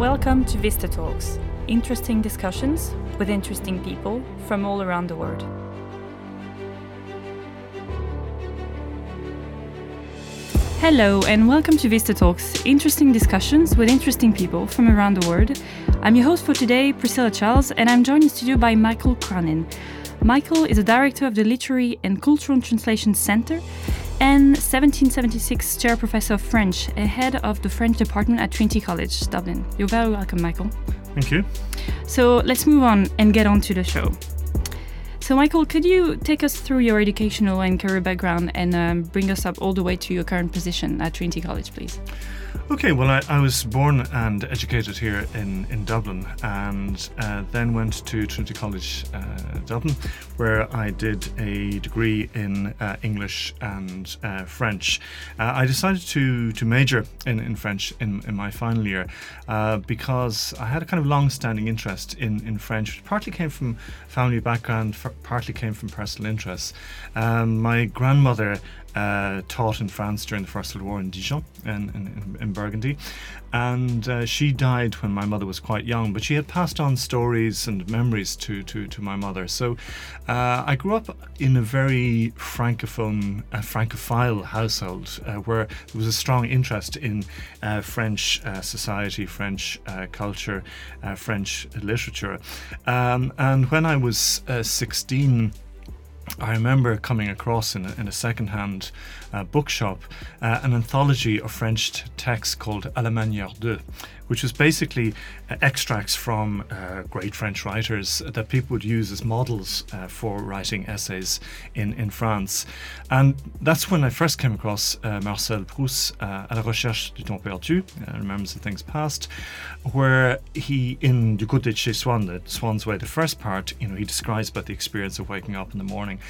welcome to Vista Talks, interesting discussions with interesting people from all around the world. Hello, and welcome to Vista Talks, interesting discussions with interesting people from around the world. I'm your host for today, Priscilla Charles, and I'm joined in studio by Michael Cronin. Michael is a director of the Literary and Cultural Translation Center and 1776 chair professor of French, head of the French department at Trinity College, Dublin. You're very welcome, Michael. Thank you. So let's move on and get on to the show. So, Michael, could you take us through your educational and career background and um, bring us up all the way to your current position at Trinity College, please? Okay, well, I, I, was born and educated here in, in Dublin and uh, then went to Trinity College uh, Dublin, where I did a degree in uh, English and uh, French. Uh, I decided to, to major in, in French in, in my final year uh, because I had a kind of long standing interest in, in French, which partly came from family background, partly came from personal interests. Um, my grandmother uh, taught in France during the First World War in Dijon in, in, in Burgundy. And uh, she died when my mother was quite young, but she had passed on stories and memories to, to, to my mother. So uh, I grew up in a very francophone, uh, francophile household uh, where there was a strong interest in uh, French society, French culture, French literature. Um, and when I was 16, I remember coming across in a, in a second-hand uh, bookshop uh, an anthology of French texts called À la de, which was basically uh, extracts from uh, great French writers that people would use as models uh, for writing essays in, in France. And that's when I first came across Marcel Proust, uh, À la recherche du temps perdu, uh, Remembers the Things Past, where he, in Du côté de chez Swann, the Swann's Way, the first part, you know, he describes about the experience of waking up in the morning.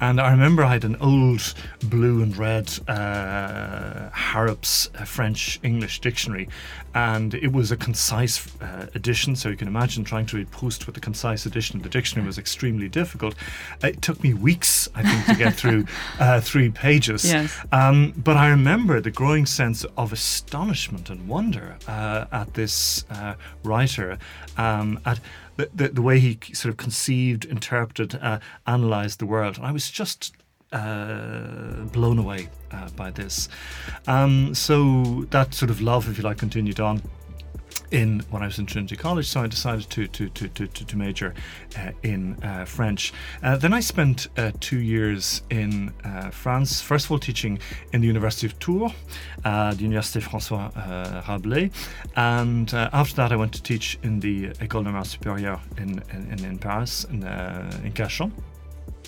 And I remember I had an old blue and red uh, Harrap's French English dictionary, and it was a concise uh, edition. So you can imagine trying to read Proust with a concise edition of the dictionary was extremely difficult. It took me weeks, I think, to get through uh, three pages. Yes. Um, but I remember the growing sense of astonishment and wonder uh, at this uh, writer, um, at the, the, the, way he sort of conceived, interpreted, uh, analyzed the world. And I was just uh, blown away uh, by this. Um, so that sort of love, if you like, continued on in when I was in Trinity College, so I decided to to to to, to major uh, in uh, French. Uh, then I spent uh, two years in France. First of all, teaching in the University of Tours, the Université François Rabelais, and after that, I went to teach in the École Normale Supérieure in, in in Paris in in Cachan.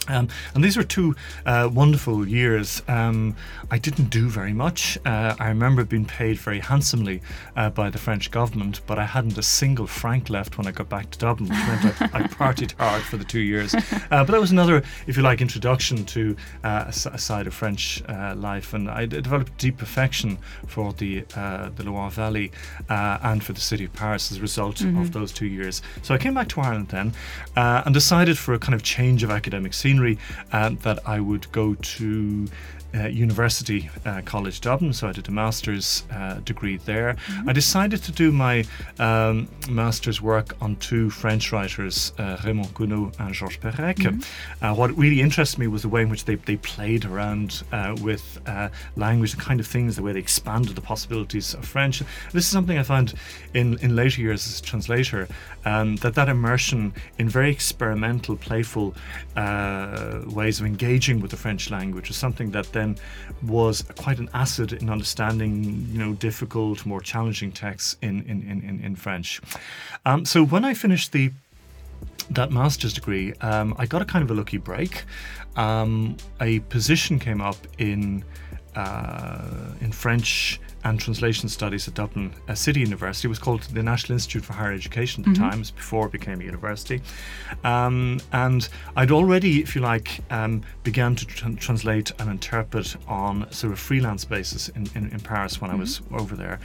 Um, and these were two uh, wonderful years. Um, I didn't do very much. Uh, I remember being paid very handsomely uh, by the French government, but I hadn't a single franc left when I got back to Dublin, which meant I, I partied hard for the two years. Uh, but that was another, if you like, introduction to uh, a, side of French uh, life. And I developed deep affection for the, the Loire Valley and for the city of Paris as a result mm-hmm. of those two years. So I came back to Ireland then and decided for a kind of change of academic scene scenery uh, that I would go to uh, University uh, College Dublin, so I did a master's uh, degree there. Mm-hmm. I decided to do my um, master's work on two French writers, uh, Raymond Queneau and Georges Perec. Mm-hmm. Uh, what really interested me was the way in which they, they played around uh, with language, the kind of things, the way they expanded the possibilities of French. This is something I found in, in later years as a translator, um, that that immersion in very experimental, playful ways of engaging with the French language is something that then was quite an asset in understanding, you know, difficult, more challenging texts in in in, in French. Um, so when I finished the that master's degree, um, I got a kind of a lucky break. Um, a position came up in uh, in French and Translation Studies at Dublin uh, City University. It was called the National Institute for Higher Education at the mm-hmm. time, before it became a university. Um, and I'd already, if you like, um, began to tr- translate and interpret on sort of freelance basis in, in, in Paris when mm-hmm. I was over there,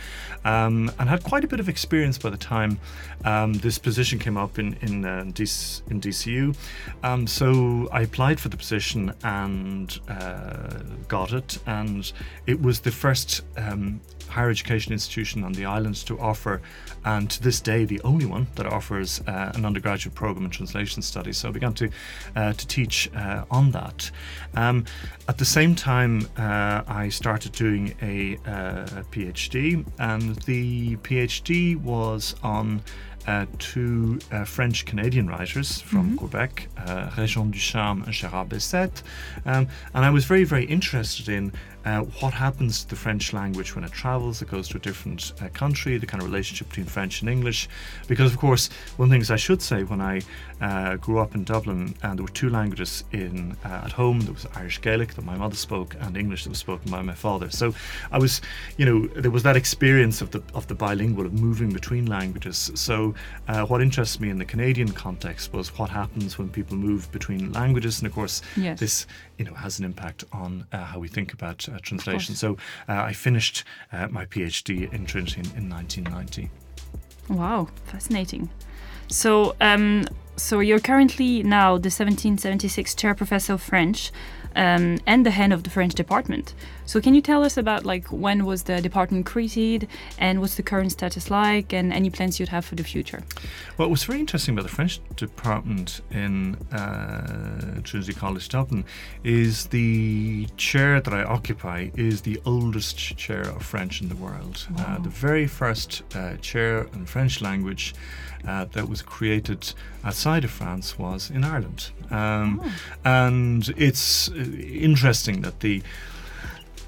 um, and had quite a bit of experience by the time um, this position came up in in, uh, in DCU. Um, so I applied for the position and uh, got it, and it was the first um, higher education institution on the island to offer, and to this day, the only one that offers uh, an undergraduate program in translation studies. So I began to uh, to teach uh, on that. Um, at the same time, uh, I started doing a, uh, a PhD, and the PhD was on uh, two uh, French Canadian writers from mm-hmm. Quebec, uh, Réjean Ducharme and Gérard Bessette. Um, and I was very, very interested in uh, what happens to the French language when it travels, it goes to a different uh, country, the kind of relationship between French and English. Because, of course, one thing is I should say when I uh, grew up in Dublin, and there were two languages in uh, at home. There was Irish Gaelic that my mother spoke, and English that was spoken by my father. So I was, you know, there was that experience of the of the bilingual of moving between languages. So uh, what interests me in the Canadian context was what happens when people move between languages, and of course, yes. this you know has an impact on uh, how we think about uh, translation. So uh, I finished my PhD in Trinity in, in 1990. Wow, fascinating. So, um, so you're currently now the 1776 chair professor of French um, and the head of the French department. So can you tell us about like when was the department created and what's the current status like and any plans you'd have for the future? Well, what's very interesting about the French department in uh, Trinity College Dublin is the chair that I occupy is the oldest chair of French in the world. Uh, wow. Uh, the very first uh, chair in French language uh, that was created outside of France was in Ireland. Um, oh. And it's uh, interesting that the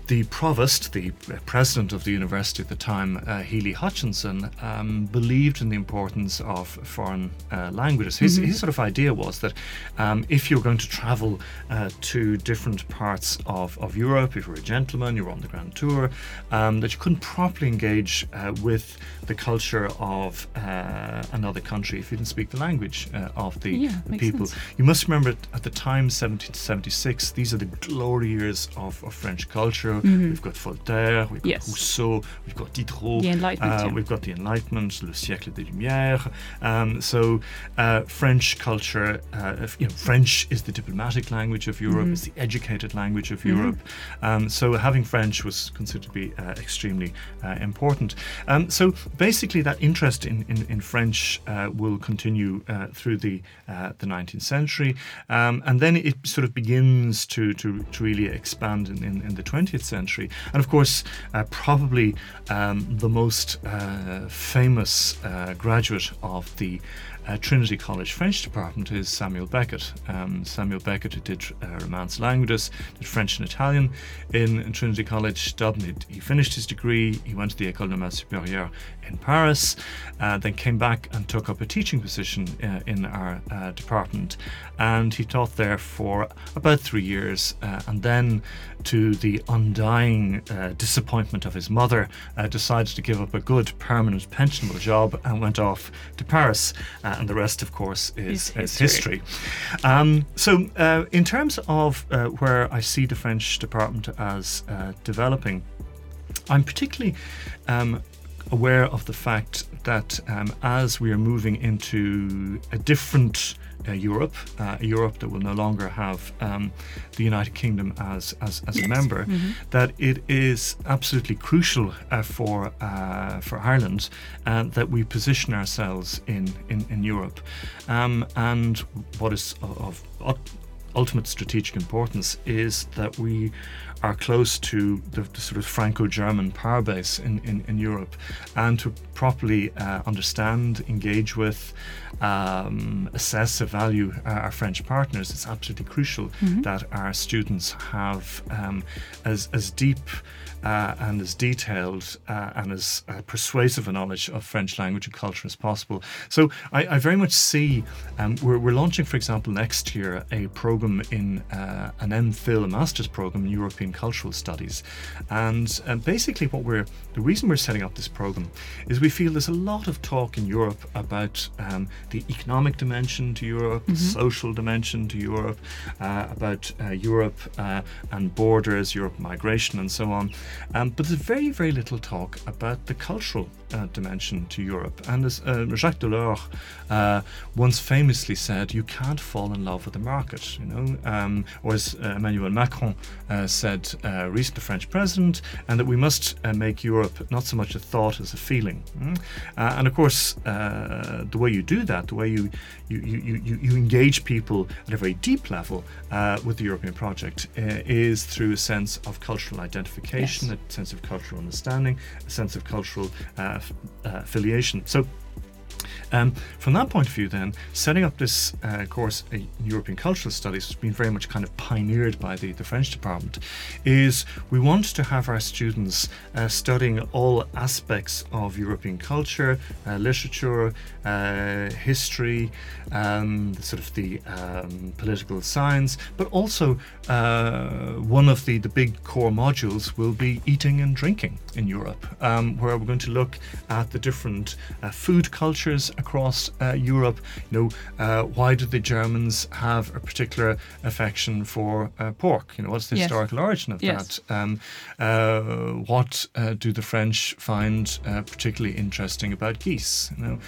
the provost, the president of the university at the time, uh, Hely-Hutchinson, um, believed in the importance of foreign uh, languages. His, mm-hmm. his, sort of idea was that um, if you're going to travel uh, to different parts of, of Europe, if you're a gentleman, you're on the grand tour, um, that you couldn't properly engage uh, with the culture of uh, another country if you didn't speak the language uh, of the, yeah, the people. Sense. You must remember at the time, 1776, these are the glory years of, of French culture. Mm-hmm. We've got Voltaire, we've got yes. Rousseau, we've got Diderot, the Enlightenment, uh, yeah. we've got the Enlightenment, le siècle des Lumières. Um, so uh, French culture, uh, you know, French is the diplomatic language of Europe, mm-hmm. it's the educated language of mm-hmm. Europe. Um, so having French was considered to be uh, extremely uh, important. Um, so basically, that interest in, in, in French uh, will continue through the the 19th century, um, and then it sort of begins to to, to really expand in, in, in the 20th century. And of course, uh, probably um, the most uh, famous uh, graduate of the uh, Trinity College French department is Samuel Beckett. Um, Samuel Beckett, did uh, Romance languages, did French and Italian in, in Trinity College Dublin. He, he, finished his degree, he went to the École Normale Supérieure in Paris, then came back and took up a teaching position in our department. And he taught there for about three years, uh, and then, to the undying disappointment of his mother, decided to give up a good permanent pensionable job and went off to Paris and the rest, of course, is, history. Is history. Um, so, uh, in terms of uh, where I see the French department as uh, developing, I'm particularly um, aware of the fact that um, as we are moving into a different uh, Europe, uh, a Europe that will no longer have um, the United Kingdom as as, as yes. a member, mm-hmm. that it is absolutely crucial uh, for uh, for Ireland uh, that we position ourselves in in, in Europe, um, and what is of, of ultimate strategic importance is that we are close to the, the sort of Franco-German power base in, in, in Europe, and to properly uh, understand, engage with, um, assess, and value uh, our French partners, it's absolutely crucial mm-hmm. that our students have um, as as deep uh, and as detailed uh, and as uh, persuasive a knowledge of French language and culture as possible. So I, I very much see um, we're, we're, launching, for example, next year a program in uh, an MPhil, a master's program in European Cultural Studies, and um, basically what we're the reason we're setting up this program is we feel there's a lot of talk in Europe about um, the economic dimension to Europe, mm-hmm. the social dimension to Europe, uh, about uh, Europe and borders, Europe migration, and so on. Um, but there's very, very little talk about the cultural uh, dimension to Europe. And as uh, Jacques Delors uh, once famously said, you can't fall in love with the market, you know, um, or as uh, Emmanuel Macron uh, said uh, recently, the French president, and that we must uh, make Europe not so much a thought as a feeling. Mm? And of course, the way you do that, the way you you, you, you, you engage people at a very deep level with the European project, is through a sense of cultural identification, yes. A sense of cultural understanding, a sense of cultural affiliation. So um, from that point of view, then, setting up this uh, course in European Cultural Studies has been very much kind of pioneered by the, the French department. Is we want to have our students uh, studying all aspects of European culture, uh, literature, uh, history, um, sort of the um, political science, but also uh, one of the, the big core modules will be eating and drinking in Europe, um, where we're going to look at the different uh, food cultures across uh, Europe. You know, uh, why do the Germans have a particular affection for uh, pork? You know, what's the yes. historical origin of yes. that? Um, uh, what uh, do the French find particularly interesting about geese? You know,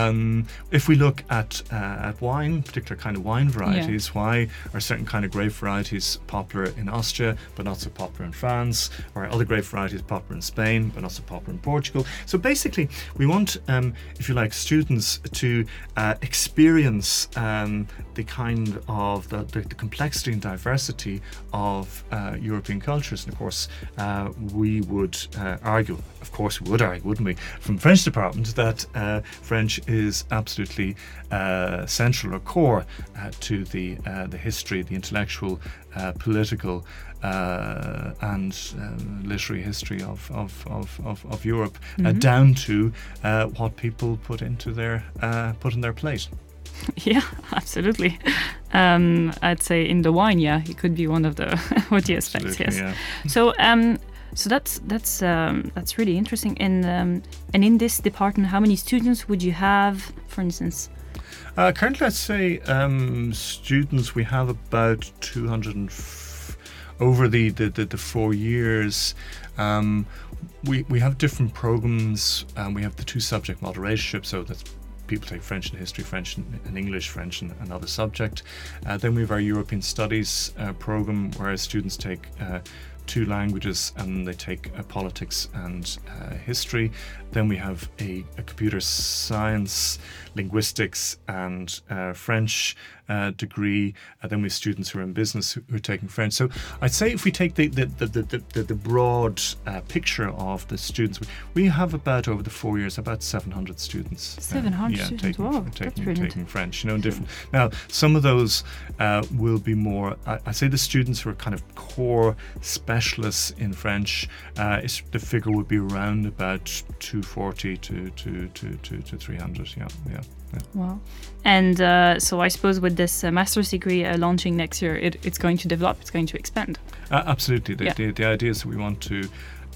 um, if we look at at wine, particular kind of wine varieties, yeah. why are certain kind of grape varieties popular in Austria but not so popular in France, or other grape varieties popular in Spain but not so popular in Portugal? So basically, we want, um, if you like, students students to uh, experience um, the kind of the, the, the, complexity and diversity of uh, European cultures. And of course, uh, we would uh, argue, of course, we would argue, wouldn't we, from French department, that uh, French is absolutely uh, central or core to the the history, the intellectual, political. Uh, and uh, literary history of, of, of, of, of Europe, uh, mm-hmm. down to what people put into their put in their plate. Yeah, absolutely. Um, I'd say in the wine, yeah, it could be one of the what you expect. Yes. Yeah. So, um, so that's that's um, that's really interesting. And um, and in this department, how many students would you have, for instance? Uh, currently, I'd say um, students we have about two hundred and over the, the, the, the four years, um, we, we have different programs. Um, we have the two subject model relationship, so that's people take French and history, French and, English, French and another subject. Uh, then we have our European Studies uh, program, where students take uh, two languages and they take uh, politics and uh, history. Then we have a, a computer science, linguistics, and uh, French uh, degree. Uh, then we have students who are in business who, are taking French. So I'd say if we take the the, the, the, the, the broad uh, picture of the students, we have about over the four years about 700 students. Uh, 700 yeah, students. Taking, wow, taking, that's taking French. You know, different. Now some of those uh, will be more. I, I, say the students who are kind of core specialists in French. the figure would be around about 240 to, to, to, to, to 300. Yeah, yeah. Yeah. Wow. And uh, so I suppose with this uh, master's degree uh, launching next year, it, it's going to develop, it's going to expand. Uh, absolutely. The, yeah. the, the idea is that we want to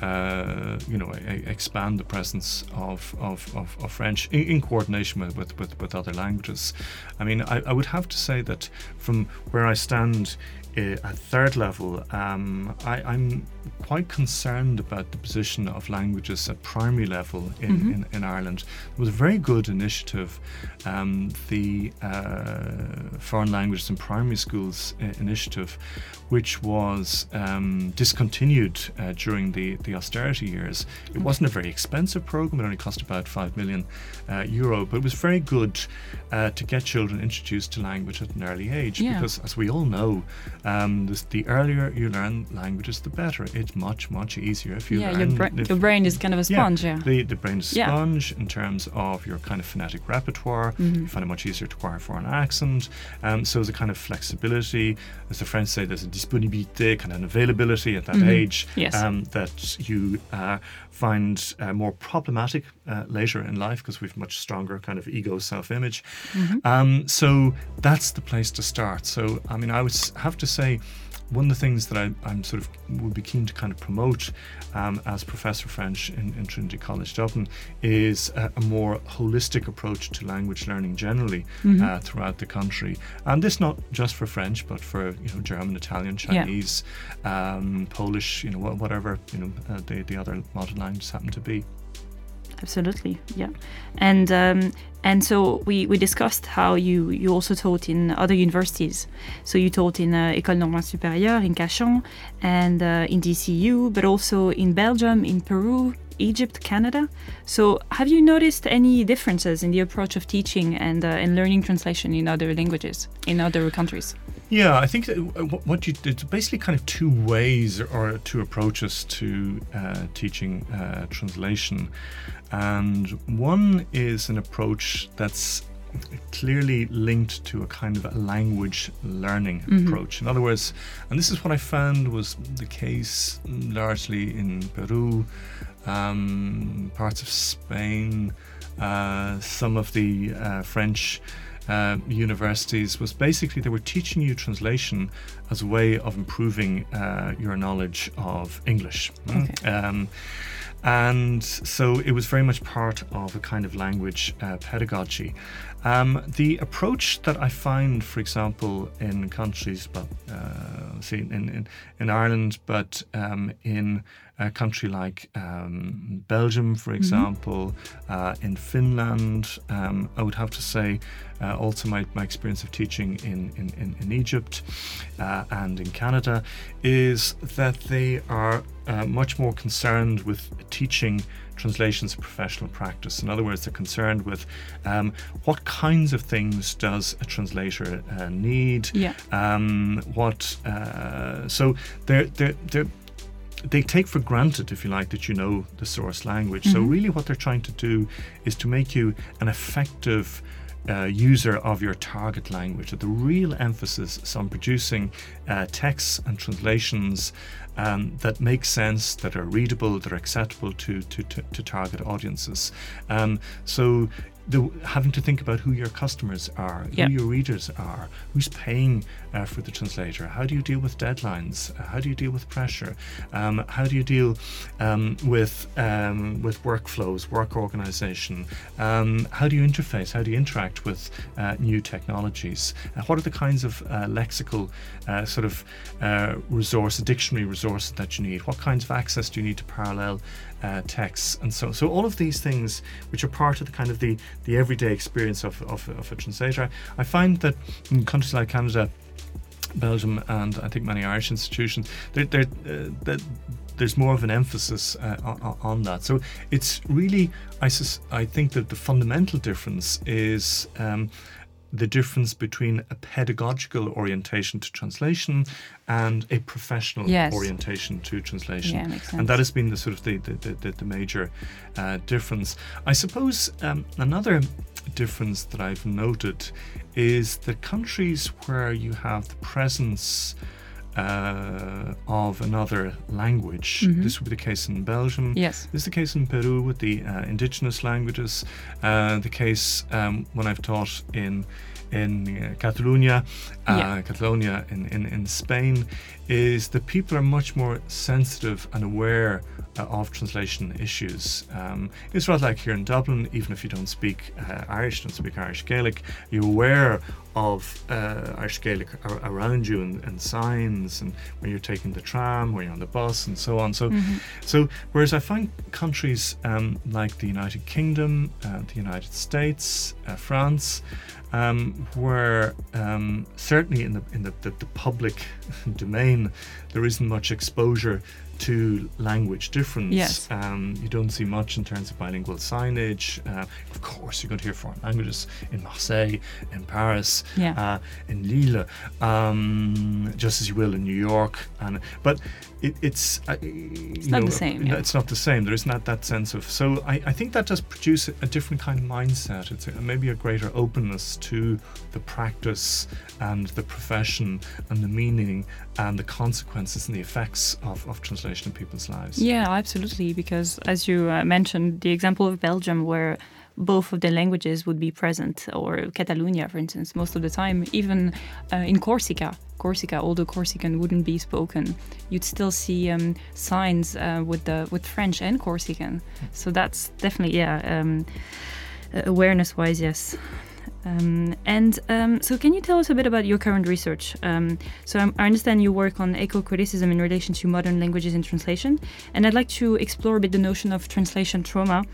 uh, you know, expand the presence of, of, of, of French in, in, coordination with, with, with, with, other languages. I mean, I, I, would have to say that from where I stand at third level, um, I, am quite concerned about the position of languages at primary level in, mm-hmm. in, in, Ireland. It was a very good initiative, um, the uh, Foreign Languages in Primary Schools uh, initiative, which was um, discontinued uh, during the, the austerity years. It wasn't a very expensive program, it only cost about 5 million uh, euro, but it was very good uh, to get children introduced to language at an early age yeah. because, as we all know, um, this, the earlier you learn languages, the better. It's much, much easier if you yeah, learn. Your, bra- your brain is kind of a sponge, yeah. yeah. The, the brain is a sponge in terms of your kind of phonetic repertoire. Mm-hmm. You find it much easier to acquire foreign accent. Um, so there's a kind of flexibility. As the French say, there's a disponibilité, kind of an availability at that mm-hmm. age yes. um, that you uh, find uh, more problematic uh, later in life because we've much stronger kind of ego self-image. Mm-hmm. Um, so that's the place to start. So I mean, I would have to say one of the things that I, am sort of would be keen to kind of promote um, as Professor French in, in, Trinity College Dublin is a, a, more holistic approach to language learning generally mm-hmm. uh, throughout the country. And this not just for French, but for you know German, Italian, Chinese, yeah. um, Polish, you know whatever you know uh, the the other modern languages happen to be. Absolutely yeah and um, and so we, we discussed how you, you also taught in other universities. So you taught in uh, École Normale Supérieure in Cachan and uh, in DCU, but also in Belgium, in Peru, Egypt, Canada. So have you noticed any differences in the approach of teaching and, uh, and learning translation in other languages, in other countries? Yeah, I think what you it's basically kind of two ways or two approaches to uh, teaching uh, translation, and one is an approach that's clearly linked to a kind of a language learning mm-hmm. approach. In other words, and this is what I found was the case largely in Peru, um, parts of Spain, uh, some of the uh, French uh, universities was basically they were teaching you translation as a way of improving uh, your knowledge of English. Okay. Um, and so it was very much part of a kind of language uh, pedagogy. Um, the approach that I find, for example, in countries, but uh, see in, in, in Ireland, but um, in a country like um, Belgium, for mm-hmm. example, mm-hmm. uh, in Finland, um, I would have to say uh, also my, my experience of teaching in, in, in, in Egypt uh, and in Canada is that they are uh, much more concerned with teaching translations of professional practice. In other words, they're concerned with um, what kinds of things does a translator uh, need. Yeah. Um, what uh, so they're they're they're they take for granted, if you like, that you know the source language. Mm-hmm. So, really, what they're trying to do is to make you an effective uh, user of your target language. The real emphasis is on producing uh, texts and translations um, that make sense, that are readable, that are acceptable to to, to, to target audiences. Um, so the, having to think about who your customers are, yep. who your readers are, who's paying uh, for the translator, how do you deal with deadlines, uh, how do you deal with pressure, um, how do you deal um, with um, with workflows, work organization, um, how do you interface, how do you interact with uh, new technologies, uh, what are the kinds of uh, lexical uh, sort of resource, dictionary resources that you need, what kinds of access do you need to parallel uh, texts and so so all of these things which are part of the kind of the the everyday experience of, of, of a translator I find that in countries like Canada Belgium and I think many Irish institutions they're, they're, uh, there's more of an emphasis uh, on, on, that. So it's really, I, sus- I think that the fundamental difference is um, the difference between a pedagogical orientation to translation and a professional yes. orientation to translation. Yeah, makes sense. And that has been the sort of the, the, the, the major uh, difference. I suppose um, another difference that I've noted is the countries where you have the presence uh, of another language. Mm-hmm. This would be the case in Belgium. Yes. This is the case in Peru with the uh, indigenous languages. Uh, the case um, when I've taught in in uh, Catalonia, uh, yeah. Catalonia in, in, in Spain, is that people are much more sensitive and aware uh, of translation issues. Um, it's rather like here in Dublin, even if you don't speak uh, Irish, don't speak Irish Gaelic, you're aware of uh, Irish Gaelic ar- around you and, and, signs, and when you're taking the tram, when you're on the bus, and so on. So, mm-hmm. so whereas I find countries um, like the United Kingdom, uh, the United States, uh, France, um, where um, certainly in the in the, the, the public domain there isn't much exposure to language difference. Yes. Um, you don't see much in terms of bilingual signage. Uh, of course, you're going to hear foreign languages in Marseille, in Paris, yeah. uh, in Lille, um, just as you will in New York. And but it, it's uh, it's not know, the same. Yeah. It's not the same. There isn't that, that sense of. So I, I think that does produce a, a different kind of mindset. It's a, maybe a greater openness to the practice and the profession and the meaning and the consequences and the effects of, of translation in people's lives. Yeah, absolutely. Because as you uh, mentioned, the example of Belgium, where both of the languages would be present, or Catalonia, for instance, most of the time, even uh, in Corsica. Corsica, although Corsican wouldn't be spoken, you'd still see um, signs uh, with the with French and Corsican. So that's definitely yeah, um, awareness-wise, yes. Um, and um, so, can you tell us a bit about your current research? Um, so, I'm, i understand you work on eco criticism in relation to modern languages in translation, and I'd like to explore a bit the notion of translation trauma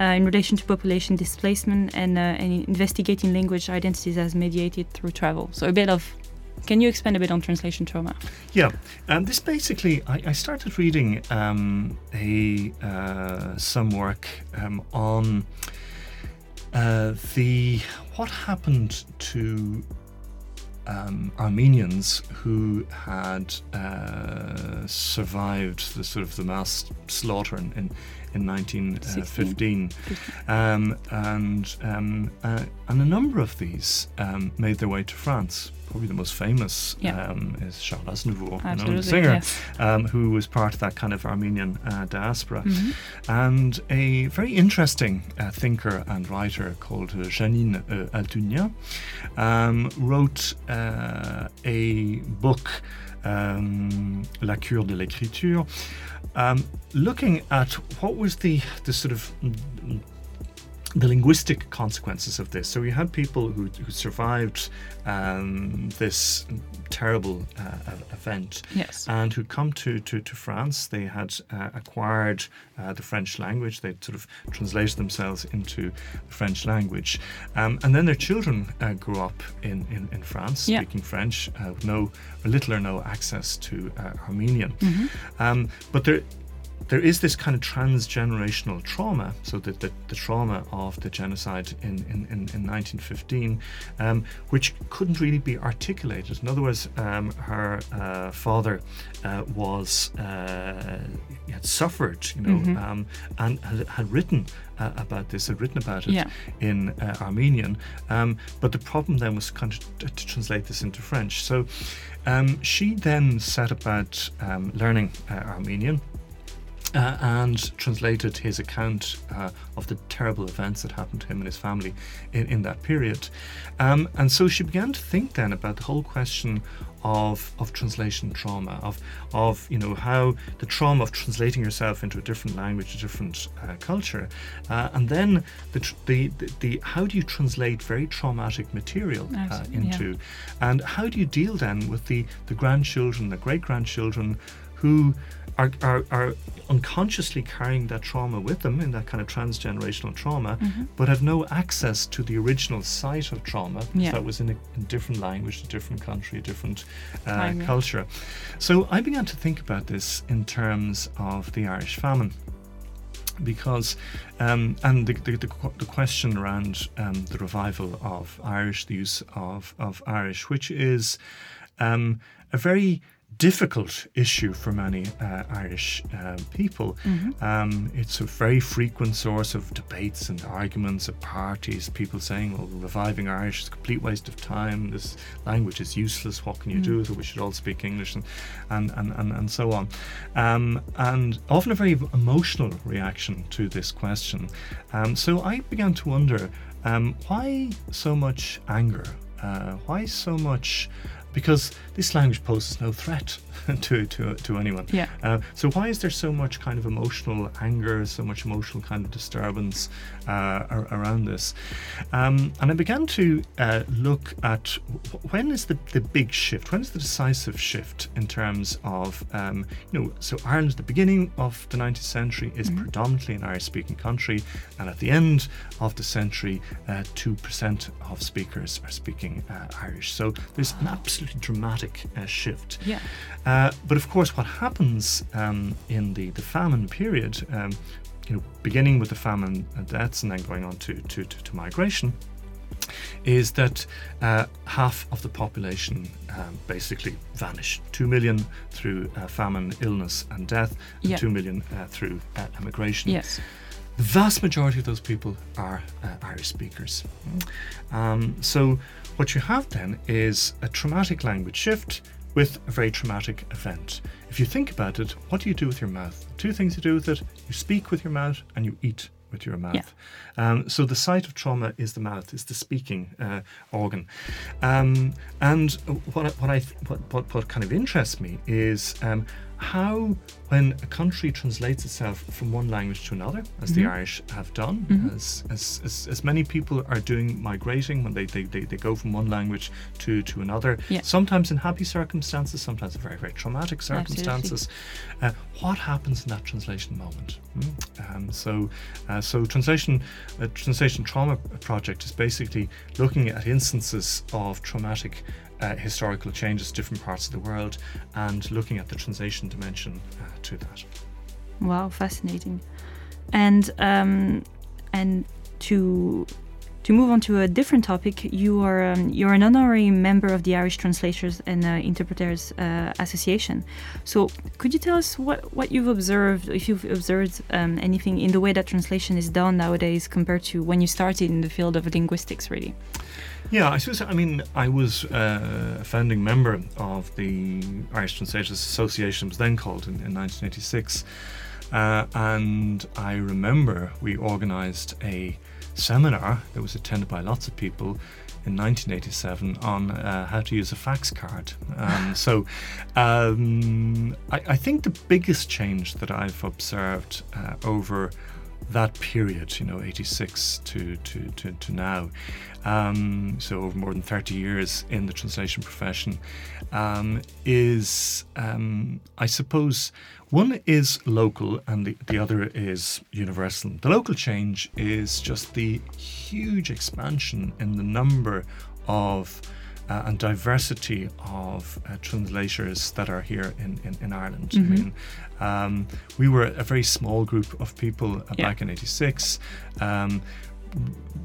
uh, in relation to population displacement and, uh, and investigating language identities as mediated through travel. So, a bit of can you expand a bit on translation trauma? Yeah, um, this basically, I, I started reading um, a uh, some work um, on uh, the what happened to um, Armenians who had uh, survived the sort of the mass slaughter in, in, in 1915, um, and um, uh, and a number of these um, made their way to France probably the most famous yeah. um, is Charles Aznavour, the singer, yes. um, who was part of that kind of Armenian uh, diaspora. Mm-hmm. And a very interesting uh, thinker and writer called Janine uh, Altounian um, wrote uh, a book, um, La Cure de l'écriture, um, looking at what was the, the sort of the linguistic consequences of this. So you had people who, who survived um, this terrible uh, event yes. and who'd come to, to, to France. They had uh, acquired uh, the French language. They'd sort of translated themselves into the French language. Um, and then their children uh, grew up in, in, in France, yeah. speaking French, uh, with no, little or no access to uh, Armenian. Mm-hmm. Um, but there, there is this kind of transgenerational trauma, so that the, the, trauma of the genocide in, in, in, in 1915, um, which couldn't really be articulated. In other words, um, her uh, father uh, was uh, had suffered, you know, mm-hmm. um, and had, had written uh, about this, had written about it yeah. in uh, Armenian. Um, but the problem then was kind of to, to translate this into French. So um, she then set about um, learning uh, Armenian uh, and translated his account uh, of the terrible events that happened to him and his family in, in that period. Um, and so she began to think then about the whole question of, of translation trauma, of, of you know how the trauma of translating yourself into a different language, a different uh, culture, uh, and then the, the, the, the, how do you translate very traumatic material uh, into, yeah. and how do you deal then with the, the grandchildren, the great grandchildren who are, are, are unconsciously carrying that trauma with them in that kind of transgenerational trauma, mm-hmm. but have no access to the original site of trauma yeah. that was in a, in different language, a different country, a different uh, Time, yeah. culture. So I began to think about this in terms of the Irish famine because um, and the, the, the, question around um, the revival of Irish, the use of, of Irish, which is um, a very difficult issue for many uh, Irish uh, people. Mm-hmm. Um, it's a very frequent source of debates and arguments at parties. People saying, "Well, reviving Irish is a complete waste of time. This language is useless. What can you mm. do with it? We should all speak English," and and and, and, and so on. Um, and often a very emotional reaction to this question. Um, so I began to wonder um, why so much anger. Uh, why so much because this language poses no threat to, to, to anyone. Yeah. Uh, so why is there so much kind of emotional anger, so much emotional kind of disturbance uh, around this? Um, and I began to uh, look at when is the, the big shift, when is the decisive shift in terms of, um, you know, so Ireland at the beginning of the 19th century is mm-hmm. predominantly an Irish speaking country, and at the end of the century, 2% uh, of speakers are speaking uh, Irish. So there's an absolutely dramatic uh, shift. Yeah. Uh, but of course, what happens um, in the, the famine period, um, you know, beginning with the famine deaths and then going on to, to, to, to migration, is that uh, half of the population um, basically vanish. Two million through uh, famine, illness, and death, and yeah. two million uh, through uh, immigration. Yes. The vast majority of those people are uh, Irish speakers. Um, so, what you have then is a traumatic language shift with a very traumatic event. If you think about it, what do you do with your mouth? Two things you do with it you speak with your mouth and you eat with your mouth. Yeah. Um, so the site of trauma is the mouth, is the speaking uh, organ. Um, and what, what I what, what, what kind of interests me is um, how, when a country translates itself from one language to another, as Mm-hmm. the Irish have done, as, as, as, as many people are doing migrating when they, they, they, they go from one language to, to another, Yeah. sometimes in happy circumstances, sometimes in very, very traumatic circumstances. Uh, what happens in that translation moment? Hmm? Um, so, uh, so translation, uh, translation trauma project is basically looking at instances of traumatic uh, historical changes different parts of the world and looking at the translation dimension uh, to that. Wow, fascinating. And um, and to to move on to a different topic, you are um, you're an honorary member of the Irish Translators and uh, Interpreters uh, Association. So could you tell us what what you've observed, if you've observed um, anything in the way that translation is done nowadays compared to when you started in the field of linguistics, really? Yeah, I suppose. I mean, I was uh, a founding member of the Irish Translators Association, it was then called in, in 1986, uh, and I remember we organised a seminar that was attended by lots of people in 1987 on uh, how to use a fax card. Um, so, um, I, I think the biggest change that I've observed uh, over that period, you know, 86 to, to, to, to now, um, so over more than 30 years in the translation profession, um, is, um, I suppose, one is local and the, the other is universal. The local change is just the huge expansion in the number of uh, and diversity of uh, translators that are here in, in, in Ireland. I mean, um, we were a very small group of people uh, Yeah. back in 86. Um,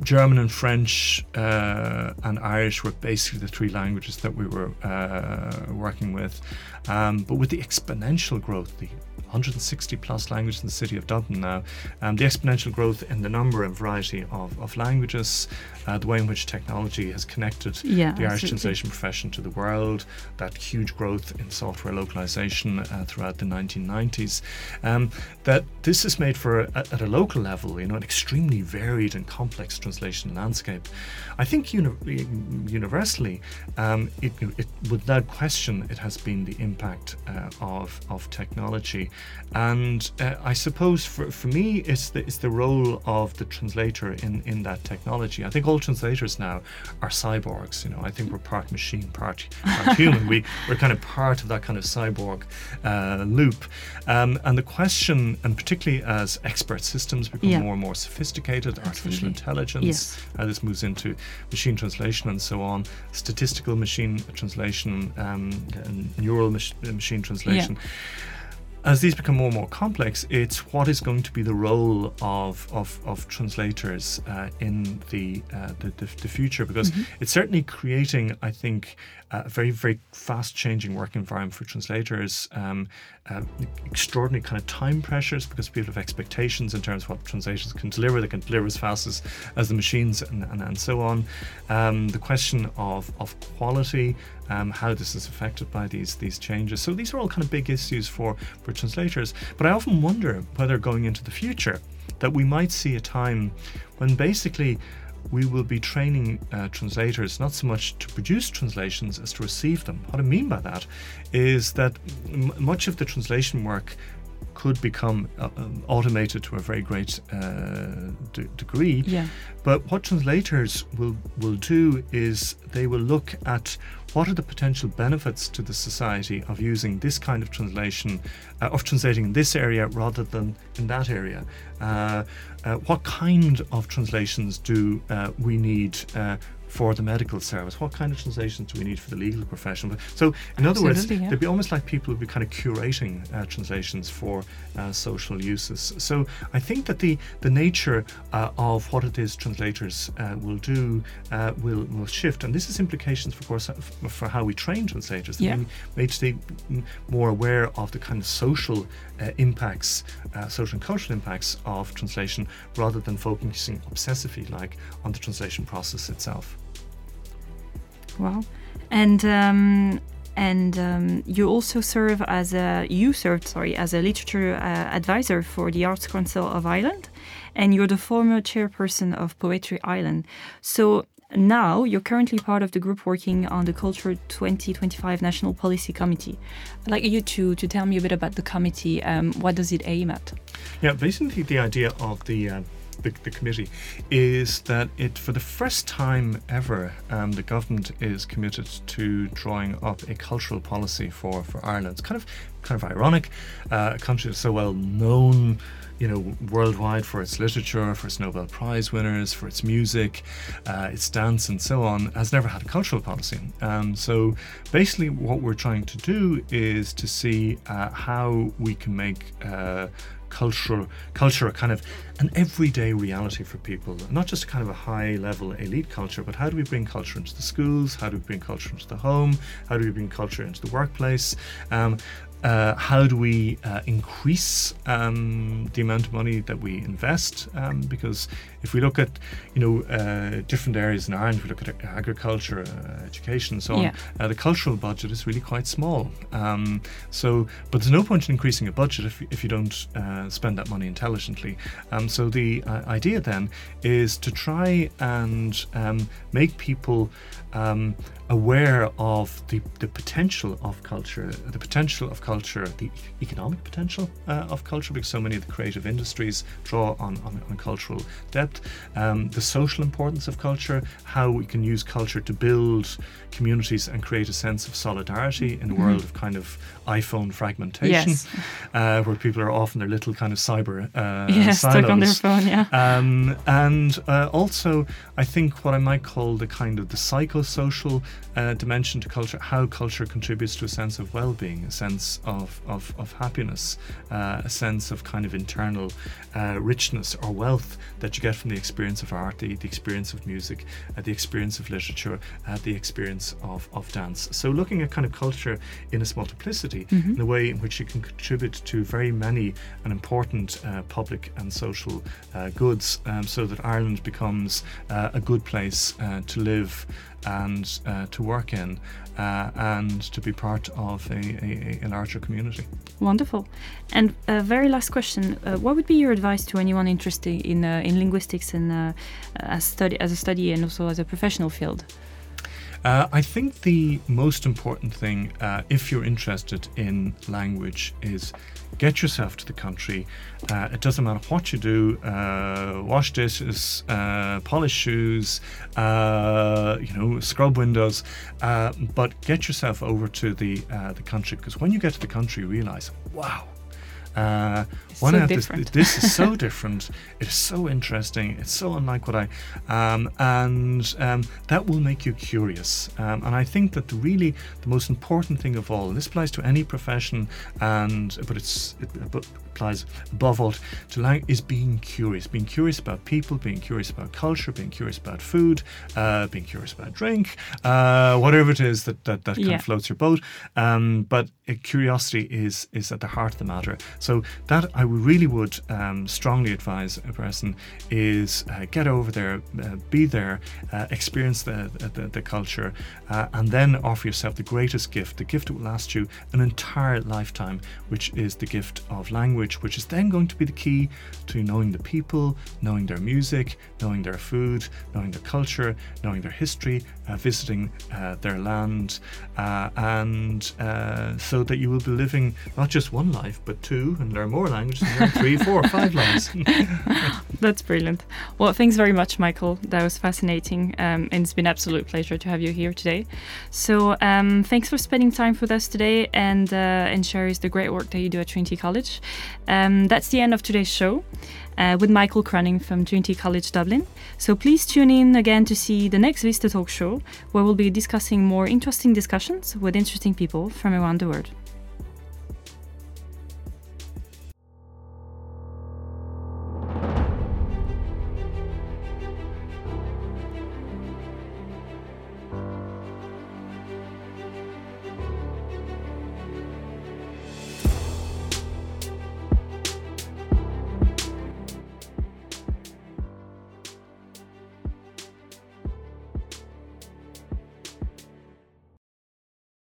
German and French uh, and Irish were basically the three languages that we were uh, working with. Um, but with the exponential growth, the 160 plus languages in the city of Dublin now, um, the exponential growth in the number and variety of, of languages, uh, the way in which technology has connected Yeah, the Irish absolutely. translation profession to the world, that huge growth in software localization uh, throughout the 1990s, um, that this has made for, a, at a local level, you know, an extremely varied and complex translation landscape. I think uni- universally, um, it, it, without question, it has been the impact uh, of, of technology. And uh, I suppose for, for me, it's the, it's the role of the translator in, in that technology. I think all translators now are cyborgs. You know, I think we're part machine, part, part human. We, we're kind of part of that kind of cyborg uh, loop. Um, and the question, and particularly as expert systems become Yeah. more and more sophisticated, artificial intelligence, Yes. how this moves into machine translation and so on, statistical machine translation, um, and neural mach- machine translation. As these become more and more complex, it's what is going to be the role of of, of translators uh, in the, uh, the, the the future because it's certainly creating, I think, a very very fast changing work environment for translators. Um, uh, extraordinary kind of time pressures because people have expectations in terms of what translators can deliver. They can deliver as fast as, as the machines and, and, and so on. Um, the question of, of quality, um, how this is affected by these these changes. So these are all kind of big issues for, for translators. But I often wonder whether going into the future that we might see a time when basically we will be training uh, translators not so much to produce translations as to receive them. What I mean by that is that m- much of the translation work could become uh, um, automated to a very great uh, d- degree. Yeah. But what translators will, will do is they will look at what are the potential benefits to the society of using this kind of translation, uh, of translating in this area rather than in that area. Uh, uh, what kind of translations do uh, we need? For the medical service, what kind of translations do we need for the legal profession? So, in other words, Absolutely, yeah. there'd be almost like people would be kind of curating uh, translations for uh, social uses. So I think that the the nature uh, of what it is translators uh, will do uh, will will shift, and this has implications, of course, for how we train translators. Yeah. We need to be more aware of the kind of social uh, impacts, uh, social and cultural impacts of translation, rather than focusing obsessively, like on the translation process itself. Wow. And um, and um, you also serve as a you served sorry as a literature uh, advisor for the Arts Council of Ireland, and you're the former chairperson of Poetry Ireland. So now you're currently part of the group working on the Culture 2025 National Policy Committee. I'd like you to, to tell me a bit about the committee. Um, what does it aim at? Yeah, basically the idea of the uh, the, the, committee is that it, for the first time ever, um, the government is committed to drawing up a cultural policy for, for Ireland. It's kind of kind of ironic. Uh, a country that's so well known you know, worldwide for its literature, for its Nobel Prize winners, for its music, uh, its dance, and so on, has never had a cultural policy. Um, so basically, what we're trying to do is to see uh, how we can make uh, cultural culture a kind of an everyday reality for people. Not just kind of a high level elite culture but how do we bring culture into the schools? How do we bring culture into the home? How do we bring culture into the workplace? Um, uh, how do we uh, increase um, the amount of money that we invest? Um, because if we look at, you know, uh, different areas in Ireland, if we look at agriculture, uh, education, and so on, uh, the cultural budget is really quite small. Um, so, but there's no point in increasing a budget if, if you don't uh, spend that money intelligently. Um, so the idea then is to try and um, make people um, aware of the, the potential of culture, the potential of culture, the economic potential uh, of culture, because so many of the creative industries draw on, on, on cultural depth, um, the social importance of culture, how we can use culture to build communities and create a sense of solidarity in a mm-hmm. world of kind of iPhone fragmentation, yes. uh, where people are often their little kind of cyber uh, yeah, stuck on their phone, yeah. Um, and uh, also, I think what I might call the kind of the psychosocial uh, dimension to culture, how culture contributes to a sense of well-being, a sense of of, of happiness, uh, a sense of kind of internal uh, richness or wealth that you get from the experience of art, the, the experience of music, uh, the experience of literature, uh, the experience of, of dance. So looking at kind of culture in its multiplicity, mm-hmm. in the way in which it can contribute to very many and important uh, public and social goods, um, so that Ireland becomes a good place to live and uh, to work in uh, and to be part of a, a, a, larger community. Wonderful. And a very last question: uh, What would be your advice to anyone interested in uh, in linguistics and uh, as study as a study and also as a professional field? Uh, I think the most important thing, uh, if you're interested in language, is get yourself to the country. Uh, it doesn't matter what you do uh, wash dishes, uh, polish shoes, uh, you know, scrub windows, but get yourself over to the, the country because when you get to the country, you realize, wow uh, one so this, this is so different. It is so interesting. It's so unlike what I, um, and um, that will make you curious. Um, and I think that the really the most important thing of all, and this applies to any profession, and but it's it, but applies above all to language, is being curious. Being curious about people, being curious about culture, being curious about food, uh, being curious about drink, uh, whatever it is that that, that kind yeah. of floats your boat. Um, but uh, curiosity is is at the heart of the matter. So that I really would um, strongly advise a person is uh, get over there, uh, be there, uh, experience the, the, the culture, uh, and then offer yourself the greatest gift, the gift that will last you an entire lifetime, which is the gift of language, which is then going to be the key to knowing the people, knowing their music, knowing their food, knowing their culture, knowing their history, uh, visiting uh, their land, and so that you will be living not just one life but two and learn more languages and learn three, four, five lives. That's brilliant. Well, thanks very much, Michael. That was fascinating, um, and it's been an absolute pleasure to have you here today. So, um, thanks for spending time with us today and uh, and sharing the great work that you do at Trinity College. Um, that's the end of today's show. Uh, with Michael Cronin from Trinity College Dublin. So please tune in again to see the next Vista Talk show, where we'll be discussing more interesting discussions with interesting people from around the world.